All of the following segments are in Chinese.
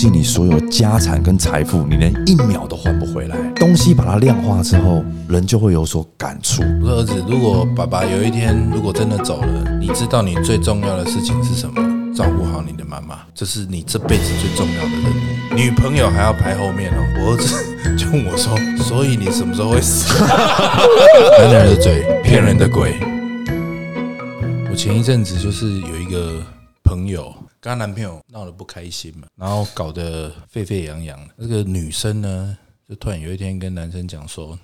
尽你所有家产跟财富，你连一秒都换不回来。东西把它量化之后，人就会有所感触。我说儿子，如果爸爸有一天如果真的走了，你知道你最重要的事情是什么？照顾好你的妈妈，这是你这辈子最重要的任务。女朋友还要排后面哦。我儿子就问我说：“所以你什么时候会死？” 男人的嘴，骗人的鬼。我前一阵子就是有一个朋友跟她男朋友闹得不开心嘛，然后搞得沸沸扬扬。那个女生呢，就突然有一天跟男生讲说：“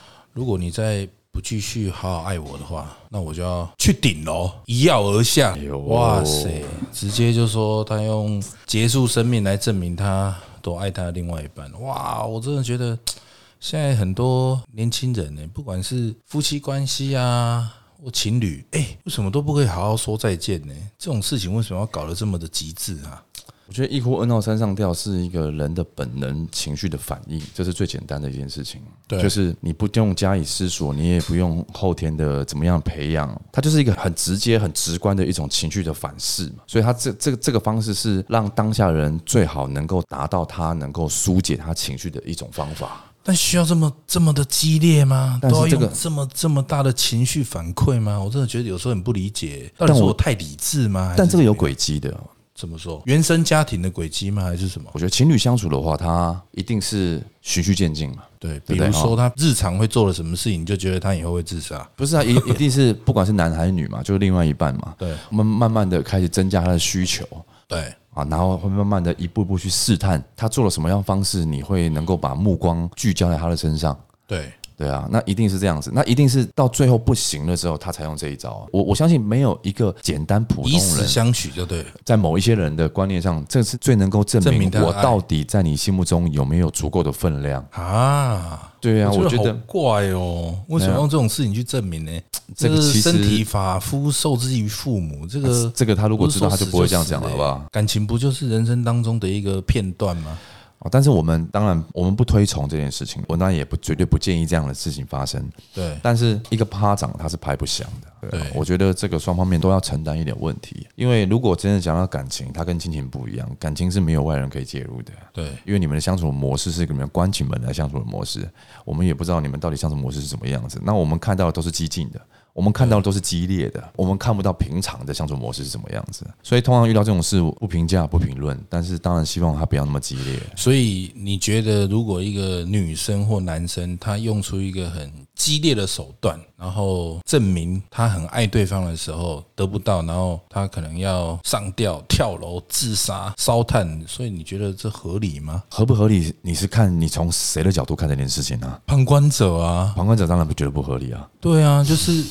如果你再不继续好好爱我的话，那我就要去顶楼，一跃而下。哇塞，直接就说他用结束生命来证明他多爱他的另外一半。哇，我真的觉得 现在很多年轻人呢，不管是夫妻关系啊，或情侣，哎，为什么都不可以好好说再见呢？这种事情为什么要搞得这么的极致啊？我觉得一哭二闹三上吊是一个人的本能情绪的反应，这是最简单的一件事情。对，就是你不用加以思索，你也不用后天的怎么样培养，它就是一个很直接、很直观的一种情绪的反噬嘛。所以，他这这个这个方式是让当下人最好能够达到他能够疏解他情绪的一种方法。但需要这么这么的激烈吗？都要用这么这么大的情绪反馈吗？我真的觉得有时候很不理解。但是我太理智吗？但这个有轨迹的。怎么说？原生家庭的轨迹吗？还是什么？我觉得情侣相处的话，他一定是循序渐进嘛。对，比如说他日常会做了什么事情，你就觉得他以后会自杀？不是啊，一 一定是不管是男还是女嘛，就是另外一半嘛。对，我们慢慢的开始增加他的需求。对然后会慢慢的一步步去试探他做了什么样方式，你会能够把目光聚焦在他的身上。对。对啊，那一定是这样子，那一定是到最后不行了之后，他才用这一招。啊我我相信没有一个简单普通人以死相许就对，在某一些人的观念上，这是最能够证明我到底在你心目中有没有足够的分量啊？对啊，我觉得怪哦，为什么用这种事情去证明呢？这个身体发肤受之于父母，这个这个他如果知道，他就不会这样讲了，好不好？感情不就是人生当中的一个片段吗？哦，但是我们当然我们不推崇这件事情，我当然也不绝对不建议这样的事情发生。对，但是一个巴掌它是拍不响的。对，我觉得这个双方面都要承担一点问题，因为如果真的讲到感情，它跟亲情不一样，感情是没有外人可以介入的。对，因为你们的相处模式是你们关起门来相处的模式，我们也不知道你们到底相处模式是什么样子。那我们看到的都是激进的。我们看到的都是激烈的，我们看不到平常的相处模式是什么样子。所以通常遇到这种事，不评价、不评论，但是当然希望他不要那么激烈。所以你觉得，如果一个女生或男生他用出一个很激烈的手段，然后证明他很爱对方的时候得不到，然后他可能要上吊、跳楼、自杀、烧炭，所以你觉得这合理吗？合不合理？你是看你从谁的角度看这件事情啊？旁观者啊，旁观者当然不觉得不合理啊。对啊，就是。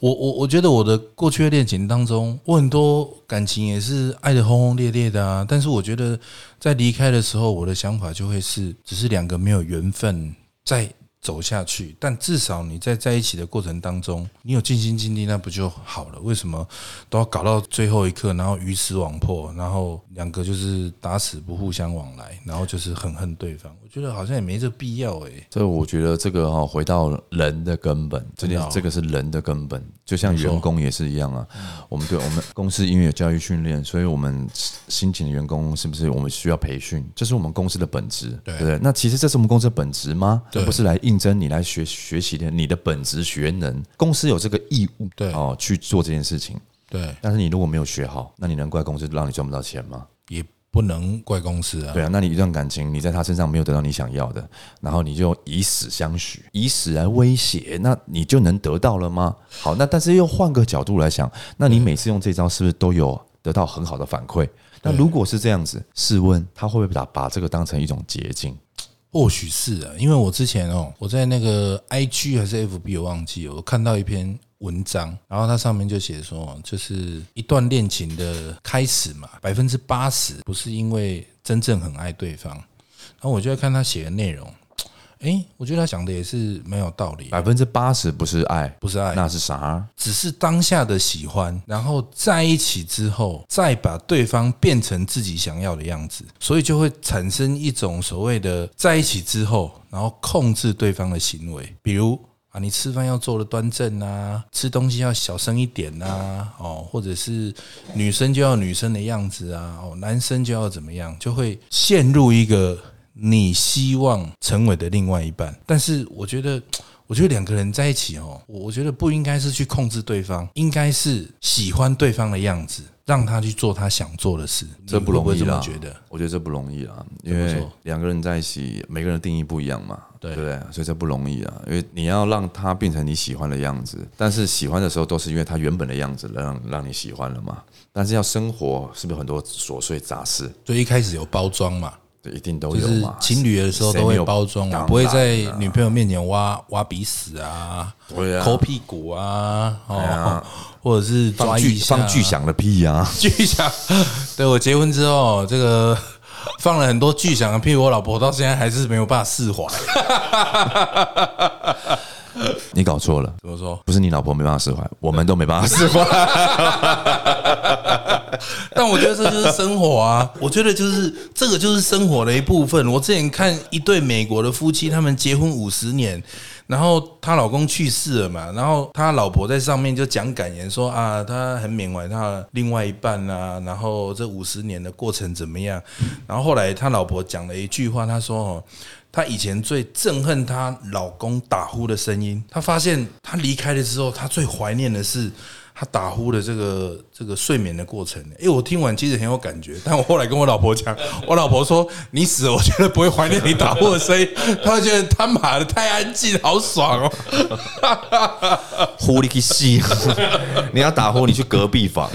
我我我觉得我的过去的恋情当中，我很多感情也是爱的轰轰烈烈的啊。但是我觉得在离开的时候，我的想法就会是，只是两个没有缘分在。走下去，但至少你在在一起的过程当中，你有尽心尽力，那不就好了？为什么都要搞到最后一刻，然后鱼死网破，然后两个就是打死不互相往来，然后就是很恨对方？我觉得好像也没这必要哎。这我觉得这个哈，回到人的根本，这件这个是人的根本，就像员工也是一样啊。我们对我们公司因为有教育训练，所以我们新请的员工是不是我们需要培训？这是我们公司的本质，对不对？那其实这是我们公司的本质吗？而不是来应。征你来学学习的，你的本职学能，公司有这个义务，对哦去做这件事情，对。但是你如果没有学好，那你能怪公司让你赚不到钱吗？也不能怪公司啊。对啊，那你一段感情，你在他身上没有得到你想要的，然后你就以死相许，以死来威胁，那你就能得到了吗？好，那但是又换个角度来想，那你每次用这招是不是都有得到很好的反馈？那如果是这样子，试问他会不会把把这个当成一种捷径？或许是啊，因为我之前哦，我在那个 I G 还是 F B 我忘记，我看到一篇文章，然后它上面就写说，就是一段恋情的开始嘛，百分之八十不是因为真正很爱对方，然后我就在看他写的内容。哎，我觉得他讲的也是蛮有道理。百分之八十不是爱，不是爱，那是啥？只是当下的喜欢，然后在一起之后，再把对方变成自己想要的样子，所以就会产生一种所谓的在一起之后，然后控制对方的行为，比如。啊，你吃饭要坐的端正啊，吃东西要小声一点啊，哦，或者是女生就要女生的样子啊，哦，男生就要怎么样，就会陷入一个你希望成为的另外一半。但是我觉得。我觉得两个人在一起哦，我觉得不应该是去控制对方，应该是喜欢对方的样子，让他去做他想做的事。这不容易啦，觉得？我觉得这不容易啦，因为两个人在一起，每个人定义不一样嘛，对不对？所以这不容易啊，因为你要让他变成你喜欢的样子，但是喜欢的时候都是因为他原本的样子让让你喜欢了嘛。但是要生活，是不是很多琐碎杂事？所以一开始有包装嘛。一定都有嘛？情侣的时候都会包装啊，不会在女朋友面前挖挖鼻屎啊，抠屁股啊，哦，或者是抓巨放巨响的屁啊，巨响。对我结婚之后，这个放了很多巨响的屁，我老婆到现在还是没有办法释怀。你搞错了，怎么说？不是你老婆没办法释怀，我们都没办法释怀。但我觉得这就是生活啊！我觉得就是这个就是生活的一部分。我之前看一对美国的夫妻，他们结婚五十年，然后她老公去世了嘛，然后他老婆在上面就讲感言说啊，她很缅怀她另外一半啊，然后这五十年的过程怎么样？然后后来他老婆讲了一句话，她说哦，她以前最憎恨她老公打呼的声音，她发现她离开了之后，她最怀念的是。她打呼的这个这个睡眠的过程，因为我听完其实很有感觉，但我后来跟我老婆讲，我老婆说你死了，我觉得不会怀念你打呼的声音，她会觉得他妈的太安静，好爽哦，呼你去死！你要打呼，你去隔壁房，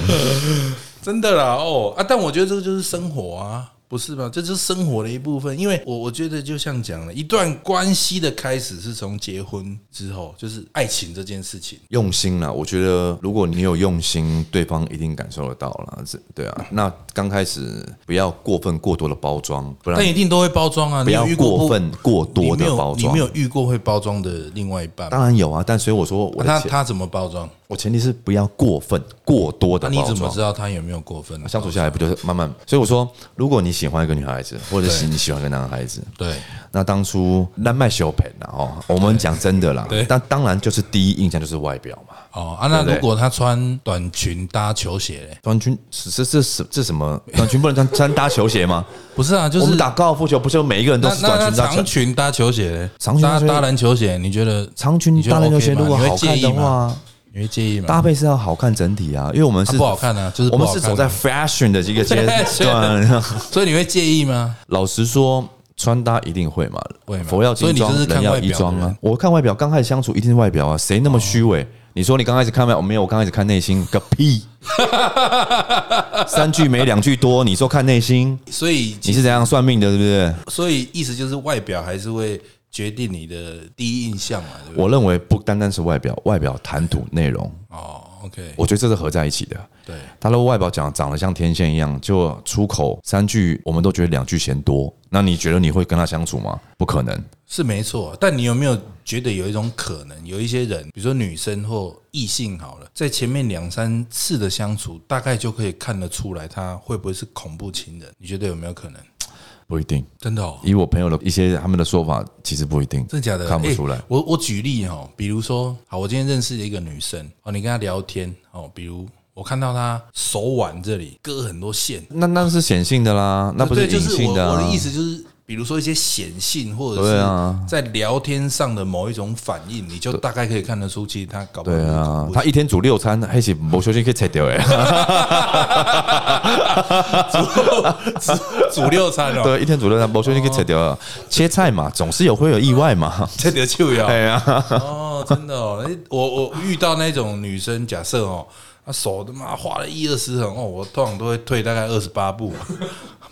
真的啦哦啊！但我觉得这个就是生活啊。不是吧？这就是生活的一部分。因为我我觉得，就像讲了一段关系的开始是从结婚之后，就是爱情这件事情。用心了，我觉得如果你有用心，对方一定感受得到了。这对啊，那刚开始不要过分过多的包装，不然但一定都会包装啊。不要过分过多的包装。你没有遇过会包装的另外一半？当然有啊，但所以我说，他他怎么包装？我前提是不要过分过多的。你怎么知道他有没有过分？相处下来不就是慢慢？所以我说，如果你喜欢一个女孩子，或者是你喜欢一个男孩子，对，那当初那卖修盆的哦，我们讲真的啦，对，但当然就是第一印象就是外表嘛。哦啊，那如果他穿短裙搭球鞋嘞？短裙是这是这什么？短裙不能穿穿搭球鞋吗？不是啊，就是我们打高尔夫球，不是每一个人都是短裙搭长裙搭球鞋？长裙搭搭篮球鞋？你觉得长裙搭篮球鞋如果好看的话？你会介意吗？搭配是要好看整体啊，因为我们是不好看啊，就是我们是走在 fashion 的这个阶段，所以你会介意吗？老实说，穿搭一定会嘛，佛要金装，人要衣装啊。我看外表，刚开始相处一定是外表啊，谁那么虚伪？你说你刚开始看外，没有，我刚开始看内心，个屁！三句没两句多，你说看内心，所以你是怎样算命的，对不对？所以意思就是外表还是会。决定你的第一印象嘛？我认为不单单是外表，外表谈吐内容哦。OK，我觉得这是合在一起的。对，他的外表讲长得像天线一样，就出口三句，我们都觉得两句嫌多。那你觉得你会跟他相处吗？不可能，是没错。但你有没有觉得有一种可能，有一些人，比如说女生或异性，好了，在前面两三次的相处，大概就可以看得出来他会不会是恐怖情人？你觉得有没有可能？不一定，真的哦。以我朋友的一些他们的说法，其实不一定，真的假的？看不出来。我我举例哈，比如说，好，我今天认识了一个女生哦，你跟她聊天哦，比如我看到她手腕这里割很多线，那那是显性的啦，那不是隐性的。我的意思就是。比如说一些显性，或者是在聊天上的某一种反应，你就大概可以看得出，其实他搞不对啊，他一天煮六餐，还是某修心可以切掉哎，煮 煮六餐哦，对，一天煮六餐，某修心可以切掉，切菜嘛，总是有会有意外嘛，切掉就要，对啊，哦，真的哦，我我遇到那种女生，假设哦，她手他妈划了一二十横哦，我通常都会退大概二十八步。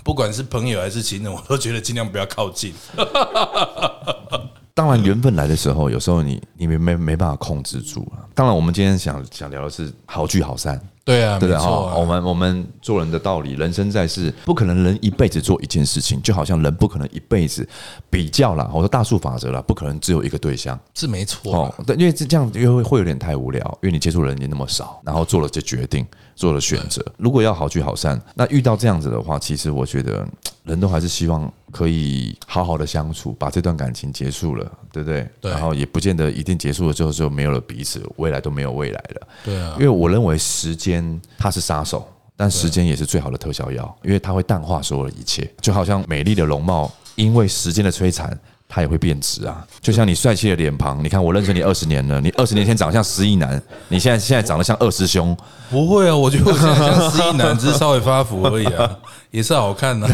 不管是朋友还是情人，我都觉得尽量不要靠近。当然，缘分来的时候，有时候你你们没没办法控制住啊。当然，我们今天想想聊的是好聚好散。对啊，对的哈。我们我们做人的道理，人生在世，不可能人一辈子做一件事情，就好像人不可能一辈子比较了。我说大数法则了，不可能只有一个对象，是没错。哦，对，因为这这样因为会有点太无聊，因为你接触人也那么少，然后做了这决定。做了选择，如果要好聚好散，那遇到这样子的话，其实我觉得人都还是希望可以好好的相处，把这段感情结束了，对不对？对然后也不见得一定结束了之后就没有了彼此，未来都没有未来了。对啊因，为我认为时间它是杀手，但时间也是最好的特效药，因为它会淡化所有的一切，就好像美丽的容貌，因为时间的摧残。它也会变质啊，就像你帅气的脸庞，你看我认识你二十年了，你二十年前长得像失忆男，你现在现在长得像二师兄，不会啊，我觉得我现在像失忆男，只是稍微发福而已啊，也是好看 的。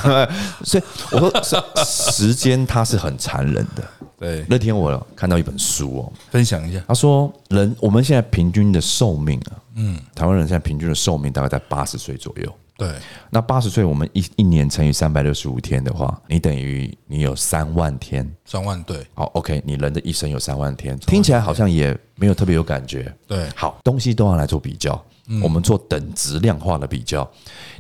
所以我说时时间它是很残忍的。对，那天我看到一本书哦，分享一下。他说人我们现在平均的寿命啊，嗯，台湾人现在平均的寿命大概在八十岁左右。对，那八十岁，我们一一年乘以三百六十五天的话，你等于你有三万天。三万对好，OK，你人的一生有三万天，听起来好像也没有特别有感觉。对好，东西都要来做比较，我们做等值量化的比较。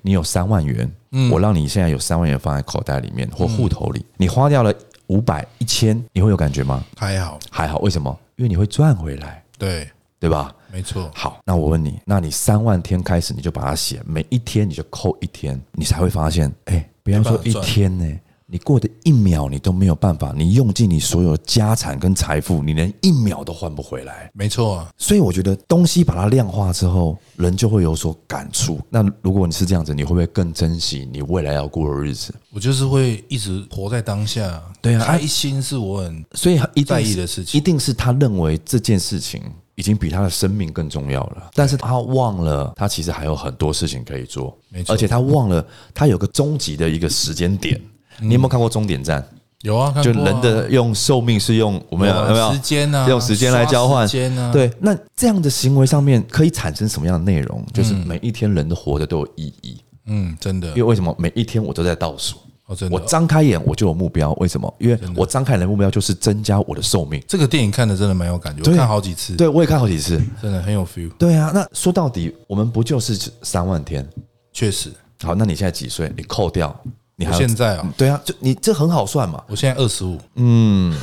你有三万元，我让你现在有三万元放在口袋里面或户头里，你花掉了五百、一千，你会有感觉吗？还好，还好，为什么？因为你会赚回来，对，对吧？没错，好，那我问你，那你三万天开始你就把它写，每一天你就扣一天，你才会发现，哎，不要说一天呢、你过的一秒你都没有办法，你用尽你所有家产跟财富，你连一秒都换不回来。没错啊，所以我觉得东西把它量化之后，人就会有所感触。那如果你是这样子，你会不会更珍惜你未来要过的日子？我就是会一直活在当下。对啊开心是我很所以一在意的事情一定是他认为这件事情已经比他的生命更重要了，但是他忘了他其实还有很多事情可以做，而且他忘了他有个终极的一个时间点。你有没有看过终点站？有啊，就人的用寿命是用我们有有没有？时间啊用时间来交换。刷时间啊。对，那这样的行为上面可以产生什么样的内容？就是每一天人的活着都有意义，嗯，真的。因为为什么？每一天我都在倒数？哦，真的我张开眼我就有目标，为什么？因为我张开眼的目标就是增加我的寿命。这个电影看的真的蛮有感觉，我看好几次，对，我也看好几次。真的很有 feel，对啊，那说到底，我们不就是三万天？确实。好，那你现在几岁？你扣掉，你还有现在啊，对啊，就你这很好算嘛。我现在二十五，嗯，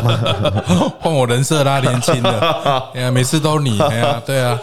换我人设拉年轻的，哎呀，每次都你，哎呀，对啊，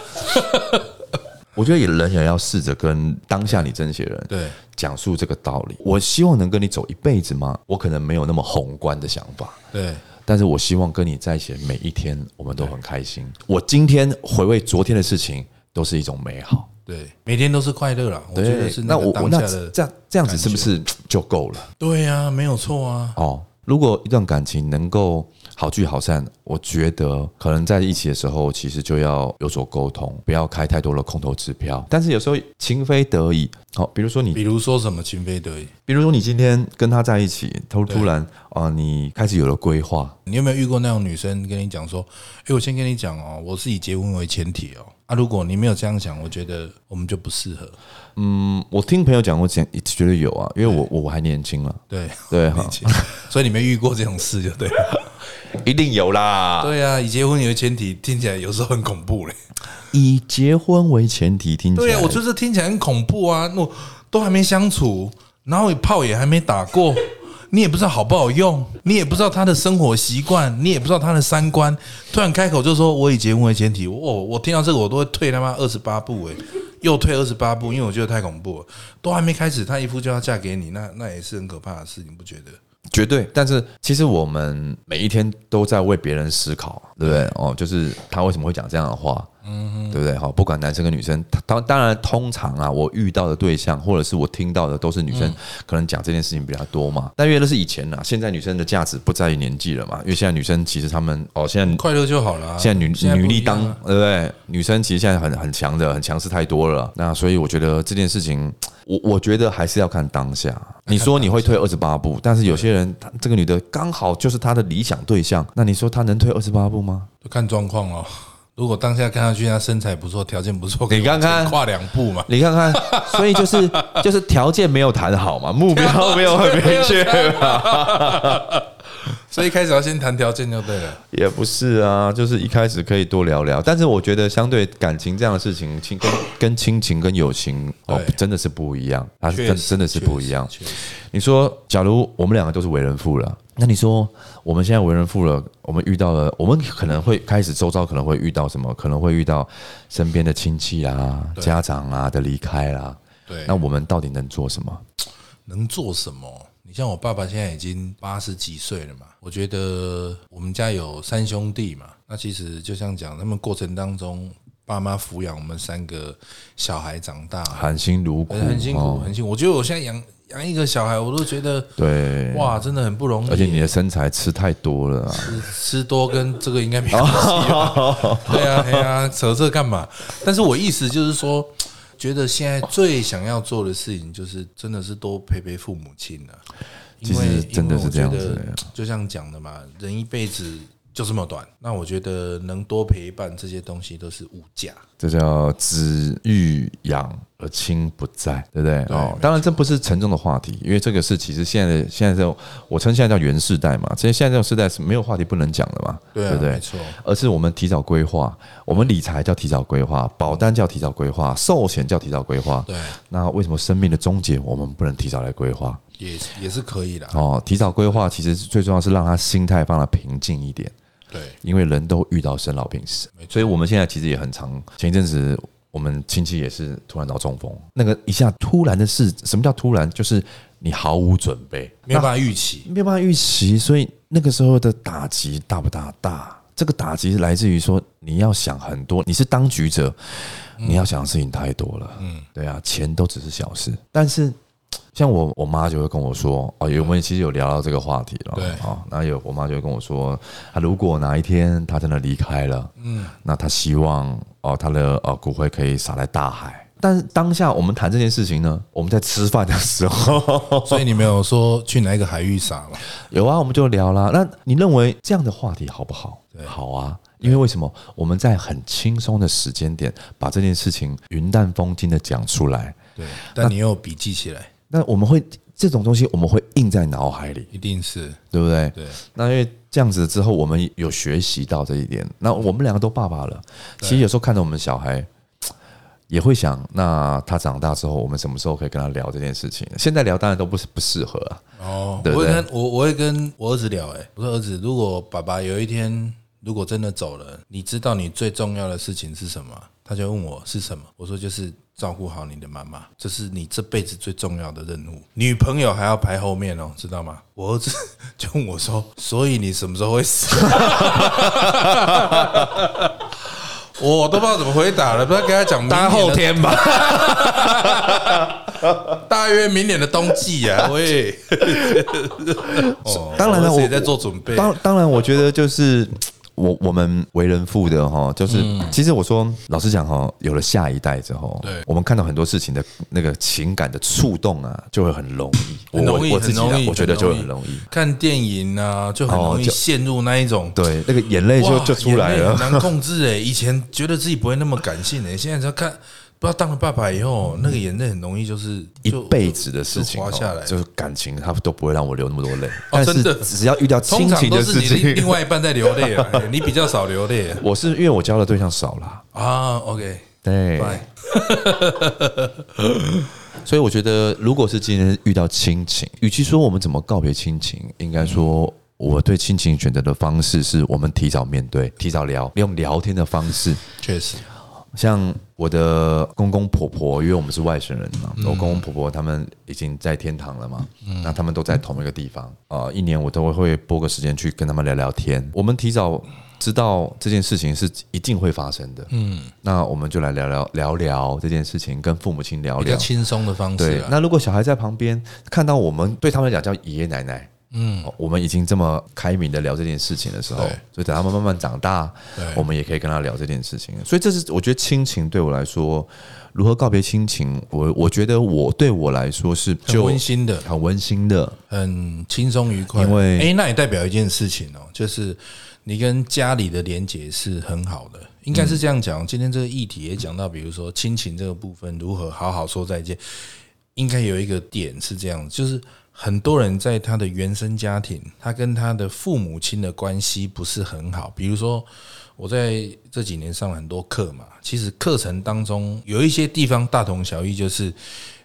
我觉得也人也要试着跟当下你珍惜的人对，讲述这个道理。我希望能跟你走一辈子吗？我可能没有那么宏观的想法，对，但是我希望跟你在一起的每一天，我们都很开心。我今天回味昨天的事情，都是一种美好。对，每天都是快乐了，我觉得对是，那我我那这样这样子是不是就够了？对呀，没有错啊，哦，如果一段感情能够好聚好散，我觉得可能在一起的时候，其实就要有所沟通，不要开太多的空头支票。但是有时候情非得已，好、比如说你，比如说什么情非得已，比如说你今天跟他在一起，突突然啊、你开始有了规划，你有没有遇过那种女生跟你讲说，哎，我先跟你讲哦，我是以结婚为前提哦，啊，如果你没有这样想，我觉得我们就不适合，嗯，我听朋友讲过，讲觉得有啊，因为我我还年轻了，对，对哈，所以你没遇过这种事就对了。一定有啦。对啊，以结婚为前提，听起来有时候很恐怖嘞。以结婚为前提，听起来对啊，我就是听起来很恐怖啊！我都还没相处，然后炮也还没打过，你也不知道好不好用，你也不知道他的生活习惯，你也不知道他的三观，突然开口就说我以结婚为前提，我我听到这个我都会退他妈二十八步诶、又退二十八步，因为我觉得太恐怖了，都还没开始，他一副就要嫁给你，那那也是很可怕的事，你不觉得？绝对，但是其实我们每一天都在为别人思考，对不对？哦，就是他为什么会讲这样的话，嗯，对不对？好，不管男生跟女生，当当然通常啊，我遇到的对象或者是我听到的都是女生，可能讲这件事情比较多嘛。但因为那是以前啊，现在女生的价值不在于年纪了嘛，因为现在女生其实她们哦，现在快乐就好了啊、现在女女力当对不对？女生其实现在很很强的，很强势太多了。那所以我觉得这件事情，我我觉得还是要看当下。你说你会退二十八步，但是有些人，她这个女的刚好就是她的理想对象，那你说她能退二十八步吗？就看状况咯。如果当下看上去他身材不错，条件不错，你看看跨两步嘛。你看看，所以就是就是条件没有谈好嘛，目标没有很明确嘛。所以一开始要先谈条件就对了。也不是啊，就是一开始可以多聊聊，但是我觉得相对感情这样的事情，亲跟 跟亲情跟友情哦，真的是不一样，它真真的是不一样。你说，假如我们两个都是为人父了，那你说我们现在为人父了，我们遇到了，我们可能会开始周遭可能会遇到什么？可能会遇到身边的亲戚啊、家长啊的离开啦。对那我们到底能做什么？能做什么？你像我爸爸现在已经八十几岁了嘛，我觉得我们家有三兄弟嘛，那其实就像讲，他们过程当中，爸妈抚养我们三个小孩长大，含辛茹苦，很辛苦，很辛苦。我觉得我现在养养一个小孩，我都觉得对，哇，真的很不容易。而且你的身材吃太多了，吃吃多跟这个应该没关系。对啊，对啊，扯这干嘛？但是我意思就是说。觉得现在最想要做的事情，就是真的是多陪陪父母亲了。因为真的是这样子，就像讲的嘛，人一辈子。就这么短，那我觉得能多陪伴这些东西都是无价。这叫子欲养而亲不在，对不对？哦，当然这不是沉重的话题，因为这个是其实现在的现在这种，我称现在叫原世代嘛。这些现在这种时代是没有话题不能讲的嘛，对不对？没错，而是我们提早规划，我们理财叫提早规划，保单叫提早规划，寿险叫提早规划。对，那为什么生命的终结我们不能提早来规划？也也是可以的哦。提早规划其实最重要是让他心态放得平静一点。对，因为人都遇到生老病死，所以我们现在其实也很常。前一阵子，我们亲戚也是突然脑中风，那个一下突然的事，什么叫突然？就是你毫无准备，没有办法预期，没有办法预期，所以那个时候的打击大不大？大。这个打击是来自于说你要想很多，你是当局者，你要想的事情太多了。嗯，对啊，钱都只是小事，但是。像我我妈就会跟我说哦，有我们其实有聊到这个话题了，对啊，那有我妈就会跟我说，啊，如果哪一天她真的离开了，嗯，那她希望哦，她的呃骨灰可以撒在大海。但是当下我们谈这件事情呢，我们在吃饭的时候，所以你没有说去哪一个海域撒吗？有啊，我们就聊啦。那你认为这样的话题好不好？好啊，因为为什么我们在很轻松的时间点把这件事情云淡风轻的讲出来？对，但你又笔记起来。那我们会这种东西，我们会印在脑海里，一定是对不对？对。那因为这样子之后，我们有学习到这一点。那我们两个都爸爸了，其实有时候看着我们小孩，也会想，那他长大之后，我们什么时候可以跟他聊这件事情？现在聊当然都不是不适合啊。哦，我会跟我我会跟我儿子聊，哎，我说儿子，如果爸爸有一天如果真的走了，你知道你最重要的事情是什么？他就问我是什么？我说就是。照顾好你的妈妈，这是你这辈子最重要的任务。女朋友还要排后面哦，知道吗？我儿子 就问我说：“所以你什么时候会死？” 我都不知道怎么回答了，不知道跟他讲大后天吧，大约明年的冬季啊。喂，哦，当然了，我也在做准备。当当然，我觉得就是。我我们为人父的哈，就是其实我说老实讲哈，有了下一代之后，对，我们看到很多事情的那个情感的触动啊，就会很容易，很容易，很容易，我觉得就很容易。看电影啊，就很容易陷入那一种，对，那个眼泪就就出来了，很难控制哎。以前觉得自己不会那么感性哎，现在只要看。不知道当了爸爸以后，那个眼泪很容易就是一辈子的事情滑下来，就是感情，他都不会让我流那么多泪。哦，真的，只要遇到亲情的事情，另外一半在流泪啊，你比较少流泪。我是因为我交的对象少了啊。OK，对。所以我觉得，如果是今天遇到亲情，与其说我们怎么告别亲情，应该说我对亲情选择的方式是我们提早面对，提早聊，用聊天的方式。确实。像我的公公婆婆，因为我们是外省人嘛，我公公婆婆他们已经在天堂了嘛，那他们都在同一个地方啊，一年我都会拨个时间去跟他们聊聊天。我们提早知道这件事情是一定会发生的，嗯，那我们就来聊聊聊聊这件事情，跟父母亲聊聊，比较轻松的方式。对，那如果小孩在旁边看到我们，对他们来讲叫爷爷奶奶。嗯，我们已经这么开明的聊这件事情的时候，所以等他们慢慢长大，我们也可以跟他聊这件事情。所以这是我觉得亲情对我来说，如何告别亲情，我我觉得我对我来说是很温馨的，很温馨的，很轻松愉快。因为哎，那也代表一件事情哦，就是你跟家里的连结是很好的，应该是这样讲。今天这个议题也讲到，比如说亲情这个部分如何好好说再见，应该有一个点是这样，就是。很多人在他的原生家庭，他跟他的父母亲的关系不是很好。比如说，我在这几年上了很多课嘛，其实课程当中有一些地方大同小异，就是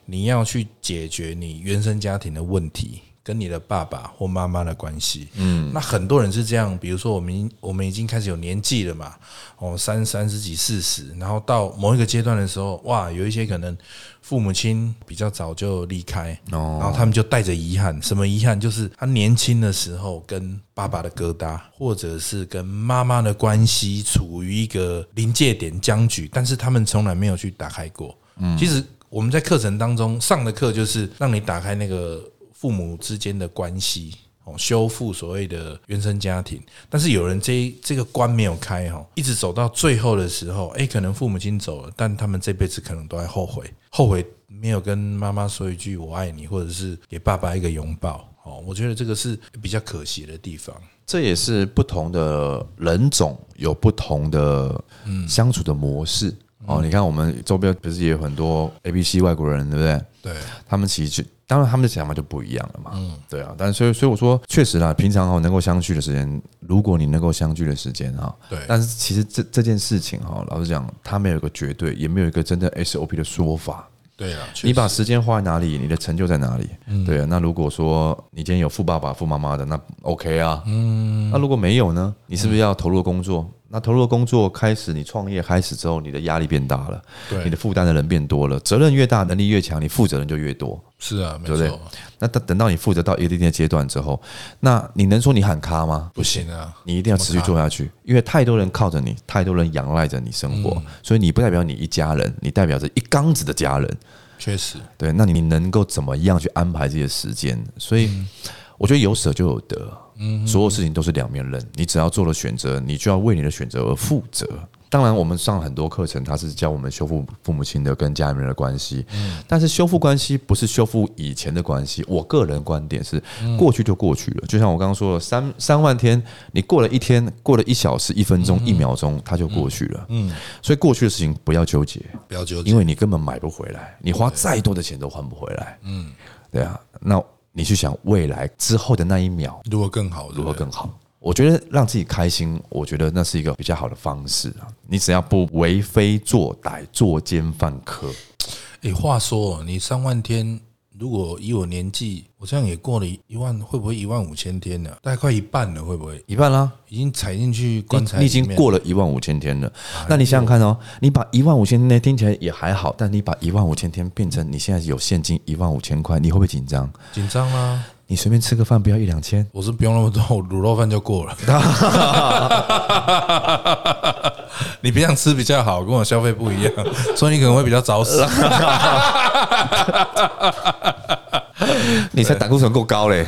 你要去解决你原生家庭的问题。跟你的爸爸或妈妈的关系。嗯，那很多人是这样，比如说我们我们已经开始有年纪了嘛，哦，三三十几、四十，然后到某一个阶段的时候，哇，有一些可能父母亲比较早就离开，然后他们就带着遗憾，什么遗憾？就是他年轻的时候跟爸爸的疙瘩，或者是跟妈妈的关系处于一个临界点僵局，但是他们从来没有去打开过。嗯，其实我们在课程当中上的课就是让你打开那个父母之间的关系。哦，修复所谓的原生家庭，但是有人这这个关没有开哈，一直走到最后的时候，哎，可能父母亲走了，但他们这辈子可能都在后悔，后悔没有跟妈妈说一句我爱你，或者是给爸爸一个拥抱。哦，我觉得这个是比较可惜的地方。这也是不同的人种有不同的相处的模式。哦，你看我们周边不是也有很多 A、B、C 外国人，对不对？对，他们其实。当然，他们的想法就不一样了嘛。嗯，对啊。但所以，所以我说，确实啦，平常哈能够相聚的时间，如果你能够相聚的时间哈，对。但是其实这这件事情哈，老实讲，它没有一个绝对，也没有一个真的 SOP 的说法。对啊，你把时间花在哪里，你的成就在哪里？对啊。那如果说你今天有富爸爸、富妈妈的，那 OK 啊。嗯。那如果没有呢？你是不是要投入工作？那投入工作开始，你创业开始之后，你的压力变大了，对，你的负担的人变多了，责任越大，能力越强，你负责人就越多。是啊，对不对？那等等到你负责到一定的阶段之后，那你能说你喊卡吗？不行啊，你一定要持续做下去，因为太多人靠着你，太多人仰赖着你生活，所以你不代表你一家人，你代表着一缸子的家人。确实，对，那你能够怎么样去安排这些时间？所以我觉得有舍就有得。嗯，所有事情都是两面刃，你只要做了选择，你就要为你的选择而负责。当然，我们上很多课程，它是教我们修复父母亲的跟家里面的关系。嗯，但是修复关系不是修复以前的关系。我个人观点是，过去就过去了。就像我刚刚说的，三三万天，你过了一天，过了一小时、一分钟、一秒钟，它就过去了。嗯，所以过去的事情不要纠结，不要纠结，因为你根本买不回来，你花再多的钱都换不回来。嗯，对啊，那。你去想未来之后的那一秒如何更好，如何更好？我觉得让自己开心，我觉得那是一个比较好的方式啊。你只要不为非作歹、作奸犯科。诶，话说你三万天。如果以我年纪，我这样也过了一万，会不会一万五千天呢？大概快一半了，会不会一半啦？已经踩进去棺材，你已经过了一万五千天了。那你想想看哦，你把一万五千天听起来也还好，但你把一万五千天变成你现在有现金一万五千块，你会不会紧张？紧张啊！你随便吃个饭不要一两千，我是不用那么多，卤肉饭就过了。你别想吃比较好，跟我消费不一样，所以你可能会比较早死。你才胆固醇够高嘞，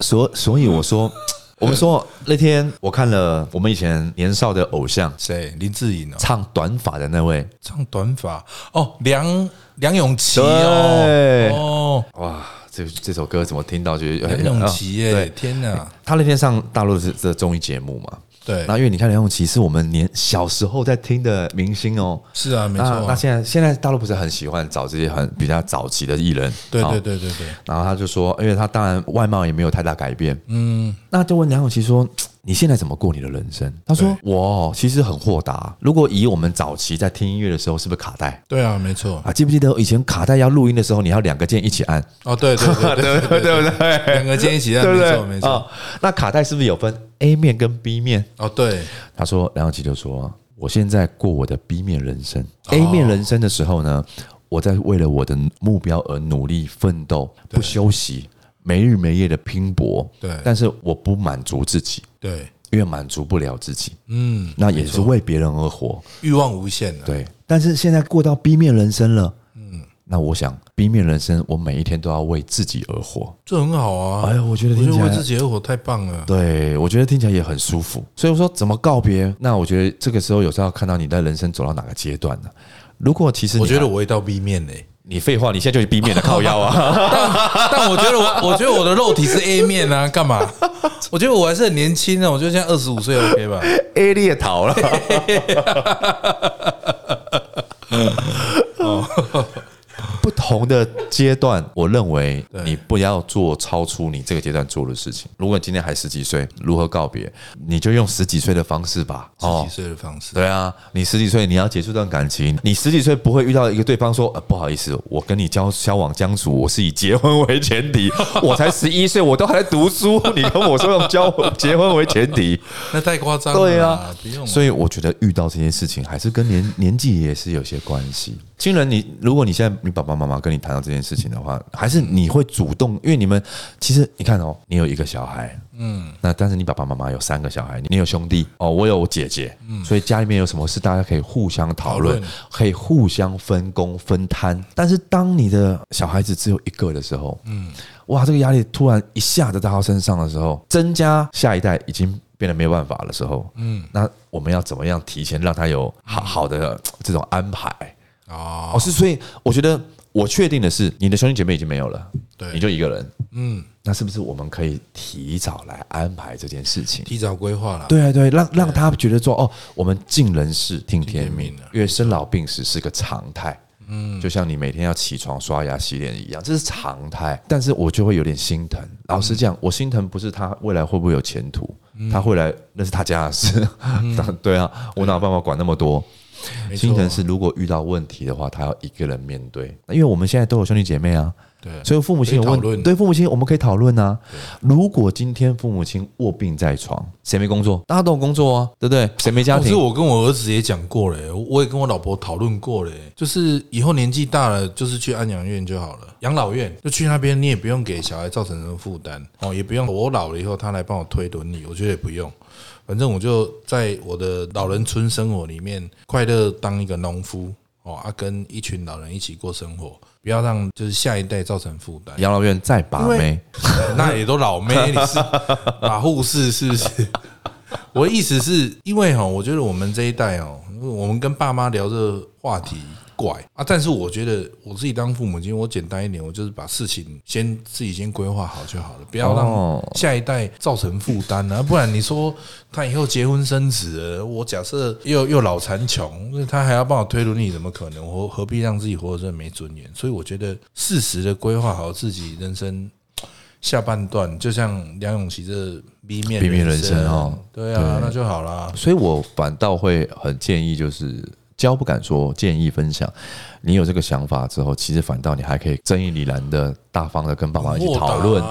所所以我说，我们说那天我看了我们以前年少的偶像。谁？林志颖唱短发的那位，唱短发？哦，梁梁咏琪哦。哦。哇，这这首歌怎么听到就梁咏琪耶，天哪，他那天上大陆的这综艺节目嘛。对，那因为你看梁咏琪是我们年小时候在听的明星哦，是啊，没错。那现在现在大陆不是很喜欢找这些很比较早期的艺人，对对对对对。然后他就说，因为他当然外貌也没有太大改变，嗯，那就问梁咏琪说。你现在怎么过你的人生？他说：“我其实很豁达。如果以我们早期在听音乐的时候，是不是卡带？对啊，没错啊。记不记得以前卡带要录音的时候，你要两个键一起按？哦，对对对对对对对，两个键一起按，没错没错。那卡带是不是有分 A 面跟 B 面？哦，对。他说梁咏琪就说：我现在过我的 B 面人生，A 面人生的时候呢，我在为了我的目标而努力奋斗，不休息。”没日没夜的拼搏，对，但是我不满足自己，对，因为满足不了自己，嗯，那也是为别人而活，欲望无限的，对。但是现在过到 B 面人生了，嗯，那我想 B 面人生，我每一天都要为自己而活，这很好啊。哎呀，我觉得听起来为自己而活太棒了，对我觉得听起来也很舒服。所以我说怎么告别？那我觉得这个时候有时候要看到你在人生走到哪个阶段呢？如果其实我觉得我会到 B 面嘞。你废话，你现在就是 B 面的靠腰啊！但 但我觉得我我觉得我的肉体是 A 面啊，干嘛？我觉得我还是很年轻啊，我觉得现在二十五岁 OK 吧？A 猎逃了。哦，不同。的阶段，我认为你不要做超出你这个阶段做的事情。如果今天还十几岁，如何告别？你就用十几岁的方式吧。十几岁的方式，对啊，你十几岁你要结束段感情，你十几岁不会遇到一个对方说，呃，不好意思，我跟你交交往相处，我是以结婚为前提。我才十一岁，我都还在读书，你跟我说用交结婚为前提，那太夸张了。对啊，不用。所以我觉得遇到这件事情，还是跟年年纪也是有些关系。亲人，你如果你现在你爸爸妈妈跟你谈到这件事情的话，还是你会主动，因为你们其实你看哦，你有一个小孩，嗯，那但是你爸爸妈妈有三个小孩，你有兄弟哦，我有姐姐，嗯，所以家里面有什么事，大家可以互相讨论，可以互相分工分摊。但是当你的小孩子只有一个的时候，嗯，哇，这个压力突然一下子在他身上的时候，增加下一代已经变得没有办法的时候，嗯，那我们要怎么样提前让他有好好的这种安排？哦，是，所以我觉得我确定的是，你的兄弟姐妹已经没有了，对，你就一个人，嗯，那是不是我们可以提早来安排这件事情，提早规划了？对啊，对，让让他觉得说，哦，我们尽人事听天命，因为生老病死是个常态，嗯，就像你每天要起床刷牙洗脸一样，这是常态。但是我就会有点心疼。老实讲，我心疼不是他未来会不会有前途，他会来那是他家的事，对啊，我哪有办法管那么多？心疼是如果遇到问题的话，他要一个人面对。因为我们现在都有兄弟姐妹啊，对，所以父母亲有问，对父母亲我们可以讨论啊。如果今天父母亲卧病在床，谁没工作？大家都有工作啊，对不对？谁没家庭？是我跟我儿子也讲过嘞，我也跟我老婆讨论过嘞，就是以后年纪大了，就是去安养院就好了，养老院就去那边，你也不用给小孩造成什么负担哦，也不用我老了以后他来帮我推轮椅，我觉得也不用。反正我就在我的老人村生活里面，快乐当一个农夫哦，啊，跟一群老人一起过生活，不要让就是下一代造成负担。养老院再把妹，那也都老妹，你是把护士是不是？我的意思是因为哈，我觉得我们这一代哦，我们跟爸妈聊这个话题。怪啊！但是我觉得我自己当父母亲，我简单一点，我就是把事情先自己先规划好就好了，不要让下一代造成负担啊！不然你说他以后结婚生子，我假设又又老残穷，他还要帮我推轮椅，怎么可能？我何必让自己活得这么没尊严？所以我觉得适时的规划好自己人生下半段，就像梁咏琪这 B 面 B 面人生哦，对啊，那就好啦。所以我反倒会很建议就是。教不敢说，建议分享。你有这个想法之后，其实反倒你还可以正义凛然的、大方的跟爸妈一起讨论，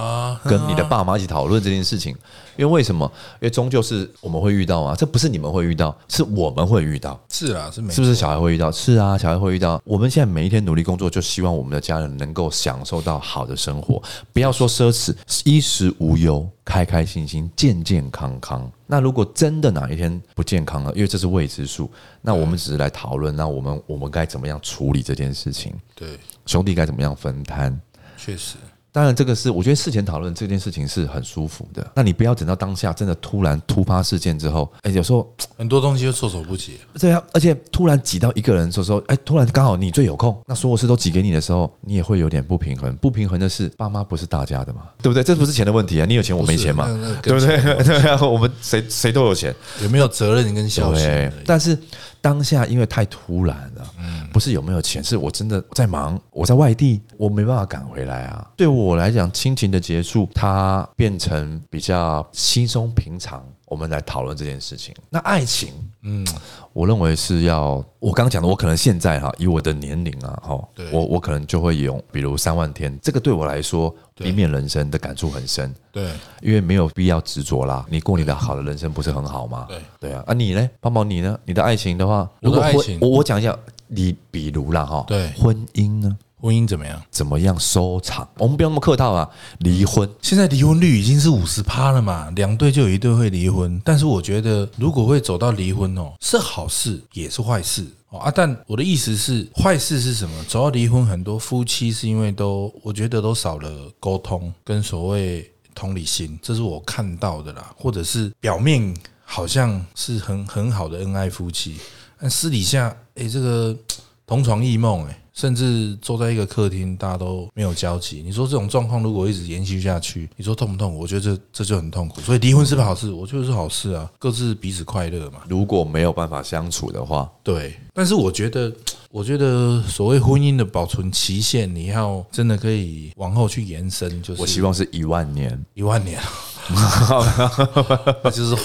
跟你的爸妈一起讨论这件事情。因为为什么？因为终究是我们会遇到啊，这不是你们会遇到，是我们会遇到。是啊，是是不是小孩会遇到？是啊，小孩会遇到。我们现在每一天努力工作，就希望我们的家人能够享受到好的生活，不要说奢侈，衣食无忧，开开心心，健健康康。那如果真的哪一天不健康了，因为这是未知数，那我们只是来讨论，那我们我们该怎么样处理这件事情？对，兄弟该怎么样分摊？确实。当然，这个是我觉得事前讨论这件事情是很舒服的。那你不要等到当下真的突然突发事件之后，哎，有时候很多东西就措手不及。对啊，而且突然挤到一个人的时候，哎，突然刚好你最有空，那所有事都挤给你的时候，你也会有点不平衡。不平衡的是，爸妈不是大家的嘛，对不对？这不是钱的问题啊，你有钱我没钱嘛，对不对？对啊，我们谁谁都有钱，有没有责任跟孝心？但是。当下因为太突然了，不是有没有钱，是我真的在忙，我在外地，我没办法赶回来啊。对我来讲，亲情的结束，它变成比较轻松平常。我们来讨论这件事情。那爱情，嗯，我认为是要我刚刚讲的，我可能现在哈，以我的年龄啊，哈，我我可能就会用，比如三万天，这个对我来说，一面人生的感触很深。对，因为没有必要执着啦，你过你的好的人生不是很好吗？对，对啊。啊，你呢，帮帮你呢？你的爱情的话，如果婚，我我讲一下，你比如啦哈，对，婚姻呢？婚姻怎么样？怎么样收场？我们不用那么客套啊。离婚，现在离婚率已经是五十趴了嘛，两对就有一对会离婚。但是我觉得，如果会走到离婚哦，是好事也是坏事哦啊。但我的意思是，坏事是什么？走到离婚，很多夫妻是因为都，我觉得都少了沟通跟所谓同理心，这是我看到的啦。或者是表面好像是很很好的恩爱夫妻，但私底下，哎，这个 同床异梦，哎。甚至坐在一个客厅，大家都没有交集。你说这种状况如果一直延续下去，你说痛不痛？我觉得这这就很痛苦。所以离婚是不是好事？我觉得是好事啊，各自彼此快乐嘛。如果没有办法相处的话，对。但是我觉得。我觉得所谓婚姻的保存期限，你要真的可以往后去延伸，就是我希望是一万年。一万年，那 就是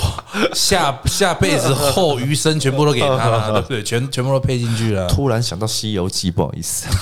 下下辈子后余生全部都给他了，对不对？全全部都配进去了。突然想到《西游记》，不好意思。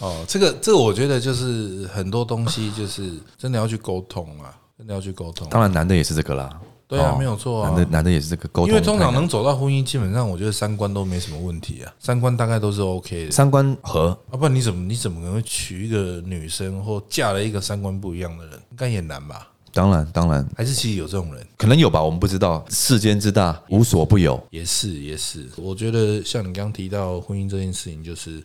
哦，这个这个，我觉得就是很多东西，就是真的要去沟通啊，真的要去沟通。当然，男的也是这个啦。对啊，没有错啊。男的男的也是这个沟通，因为通常能走到婚姻，基本上我觉得三观都没什么问题啊，三观大概都是 OK 的。三观合，啊，不然你怎么你怎么可能会娶一个女生或嫁了一个三观不一样的人？应该也难吧？当然当然，还是其实有这种人，可能有吧，我们不知道。世间之大，无所不有。也是也是，我觉得像你刚刚提到婚姻这件事情，就是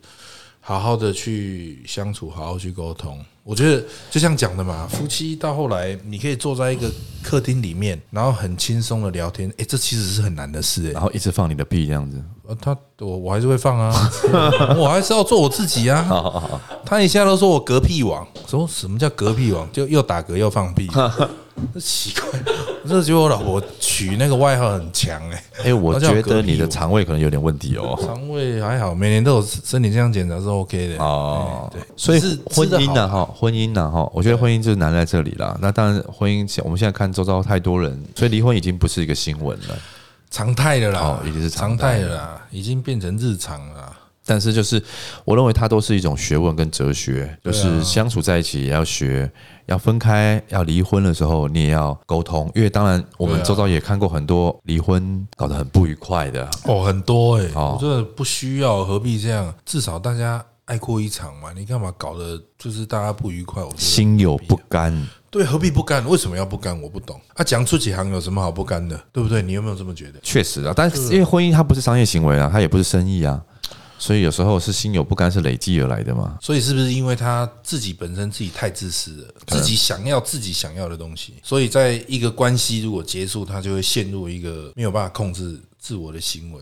好好的去相处，好好去沟通。我觉得就像讲的嘛，夫妻到后来，你可以坐在一个客厅里面，然后很轻松的聊天，哎，这其实是很难的事，哎，然后一直放你的屁这样子，呃，他我我还是会放啊，我还是要做我自己啊。他一下都说我嗝屁王，说什么叫嗝屁王？就又打嗝又放屁。这奇怪，我真的觉得我老婆取那个外号很强哎。哎，我觉得你的肠胃可能有点问题哦。肠胃还好，每年都有身体健康检查是 OK 的哦。对，所以婚姻呢哈，婚姻呢哈，我觉得婚姻就是难在这里啦。那当然，婚姻我们现在看周遭太多人，所以离婚已经不是一个新闻了，常态的啦，哦，已经是常态的啦，已经变成日常了。但是就是，我认为它都是一种学问跟哲学，就是相处在一起也要学，要分开，要离婚的时候你也要沟通，因为当然我们周遭也看过很多离婚搞得很不愉快的哦，很多哎，我觉得不需要，何必这样？至少大家爱过一场嘛，你干嘛搞得就是大家不愉快？我心有不甘，对，何必不甘？为什么要不甘？我不懂。啊，讲出几行有什么好不甘的？对不对？你有没有这么觉得？确实啊，但是因为婚姻它不是商业行为啊，它也不是生意啊。所以有时候是心有不甘，是累积而来的嘛？所以是不是因为他自己本身自己太自私了，自己想要自己想要的东西，所以在一个关系如果结束，他就会陷入一个没有办法控制自我的行为。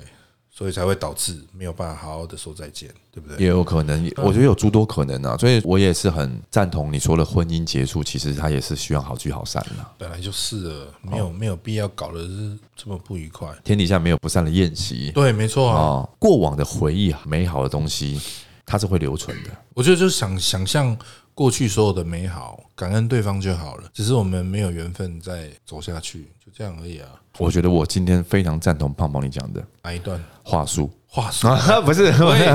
所以才会导致没有办法好好的说再见，对不对？也有可能，我觉得有诸多可能啊。所以我也是很赞同你说的，婚姻结束其实它也是需要好聚好散的。本来就是了，没有没有必要搞的是这么不愉快。天底下没有不散的宴席。对，没错啊。过往的回忆，美好的东西，它是会留存的。我觉得就是想想象过去所有的美好，感恩对方就好了。只是我们没有缘分再走下去，就这样而已啊。我觉得我今天非常赞同胖胖你讲的哪一段话术？话术 不是不是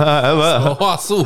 话术，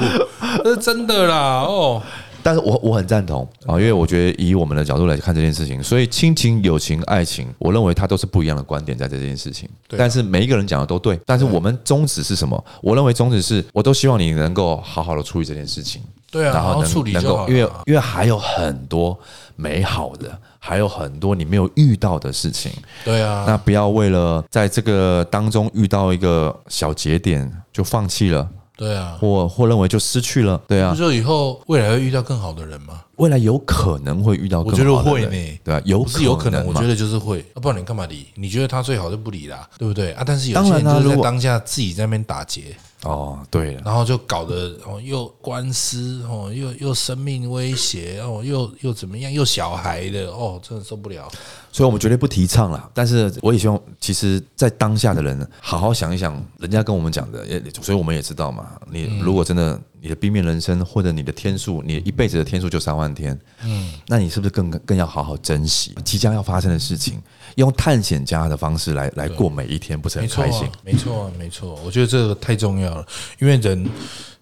是真的啦哦。但是我我很赞同啊，因为我觉得以我们的角度来看这件事情，所以亲情、友情、爱情，我认为它都是不一样的观点在这件事情。但是每一个人讲的都对，但是我们宗旨是什么？我认为宗旨是我都希望你能够好好的处理这件事情。对啊，然后能能够，因为因为还有很多美好的。还有很多你没有遇到的事情，对啊，那不要为了在这个当中遇到一个小节点就放弃了，对啊，或或认为就失去了，对啊，就说以后未来会遇到更好的人吗？未来有可能会遇到，我觉得会呢，对吧？有是有可能，我觉得就是会，啊不然你干嘛理？你觉得他最好就不理啦，对不对啊？但是有些人就是在当下自己在那边打劫。哦，对，然后就搞得哦，又官司哦，又又生命威胁哦，又又怎么样，又小孩的哦，真的受不了。所以我们绝对不提倡了。但是我也希望，其实，在当下的人好好想一想，人家跟我们讲的，也所以我们也知道嘛。你如果真的。你的 B 面人生，或者你的天数，你一辈子的天数就三万天，嗯，那你是不是更更要好好珍惜即将要发生的事情，用探险家的方式来来过每一天，不是很开心？没错，没错，我觉得这个太重要了，因为人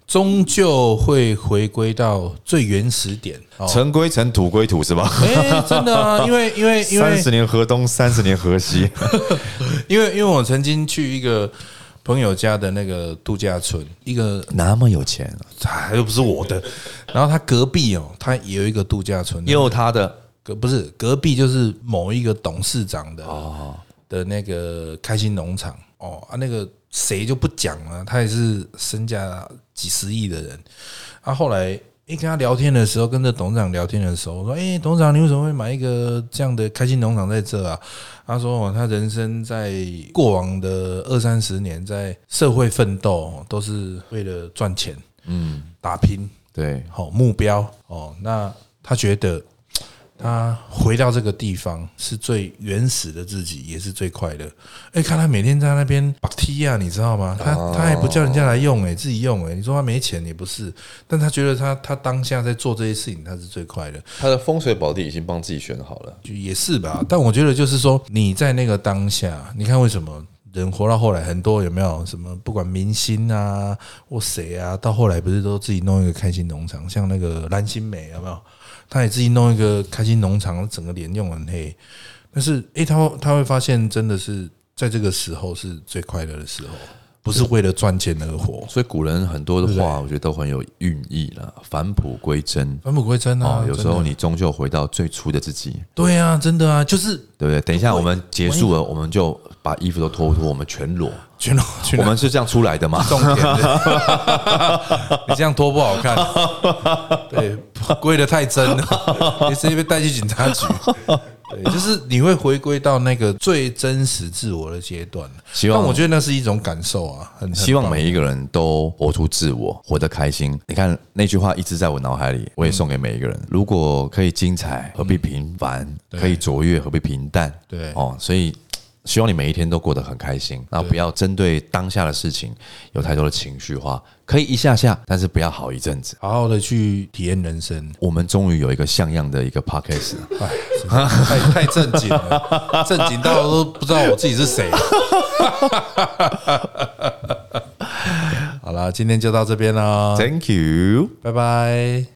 终究会回归到最原始点，尘归尘，土归土，是吧？哎，真的啊，因为因为因为三十年河东，三十年河西，因为因为我曾经去一个。朋友家的那个度假村，一个那么有钱，他又不是我的。然后他隔壁哦，他也有一个度假村，也有他的隔不是隔壁就是某一个董事长的哦的那个开心农场哦啊，那个谁就不讲了，他也是身价几十亿的人。啊，后来。一跟他聊天的时候，跟着董事长聊天的时候，我说：“哎，董事长，你为什么会买一个这样的开心农场在这啊？”他说：“哦，他人生在过往的二三十年，在社会奋斗，都是为了赚钱，嗯，打拼，对，好目标哦。那他觉得他回到这个地方是最原始的自己，也是最快乐。哎，看他每天在那边把踢啊，你知道吗？他他还不叫人家来用，哎，自己用，哎，你说他没钱也不是，但他觉得他他当下在做这些事情，他是最快乐。他的风水宝地已经帮自己选好了，就也是吧。但我觉得就是说，你在那个当下，你看为什么？人活到后来，很多有没有什么不管明星啊或谁啊，到后来不是都自己弄一个开心农场？像那个蓝心湄有没有？他也自己弄一个开心农场，整个脸用很黑。但是，诶，他他会发现，真的是在这个时候是最快乐的时候。不是为了赚钱而活，所以古人很多的话，我觉得都很有寓意了。返璞归真，返璞归真啊！有时候你终究回到最初的自己。对啊，真的啊，就是对不对？等一下我们结束了，我们就把衣服都脱脱，我们全裸，全裸。我们是这样出来的吗？重点，你这样脱不好看。对，归的太真了，你直接被带去警察局。对，就是你会回归到那个最真实自我的阶段。希望我觉得那是一种感受啊，很希望每一个人都活出自我，活得开心。你看那句话一直在我脑海里，我也送给每一个人：如果可以精彩，何必平凡？可以卓越，何必平淡？对哦，所以。希望你每一天都过得很开心，那不要针对当下的事情有太多的情绪化，可以一下下，但是不要好一阵子，好好的去体验人生。我们终于有一个像样的一个 podcast，哎，太太正经了，正经到都不知道我自己是谁。好了，今天就到这边了，Thank you，拜拜。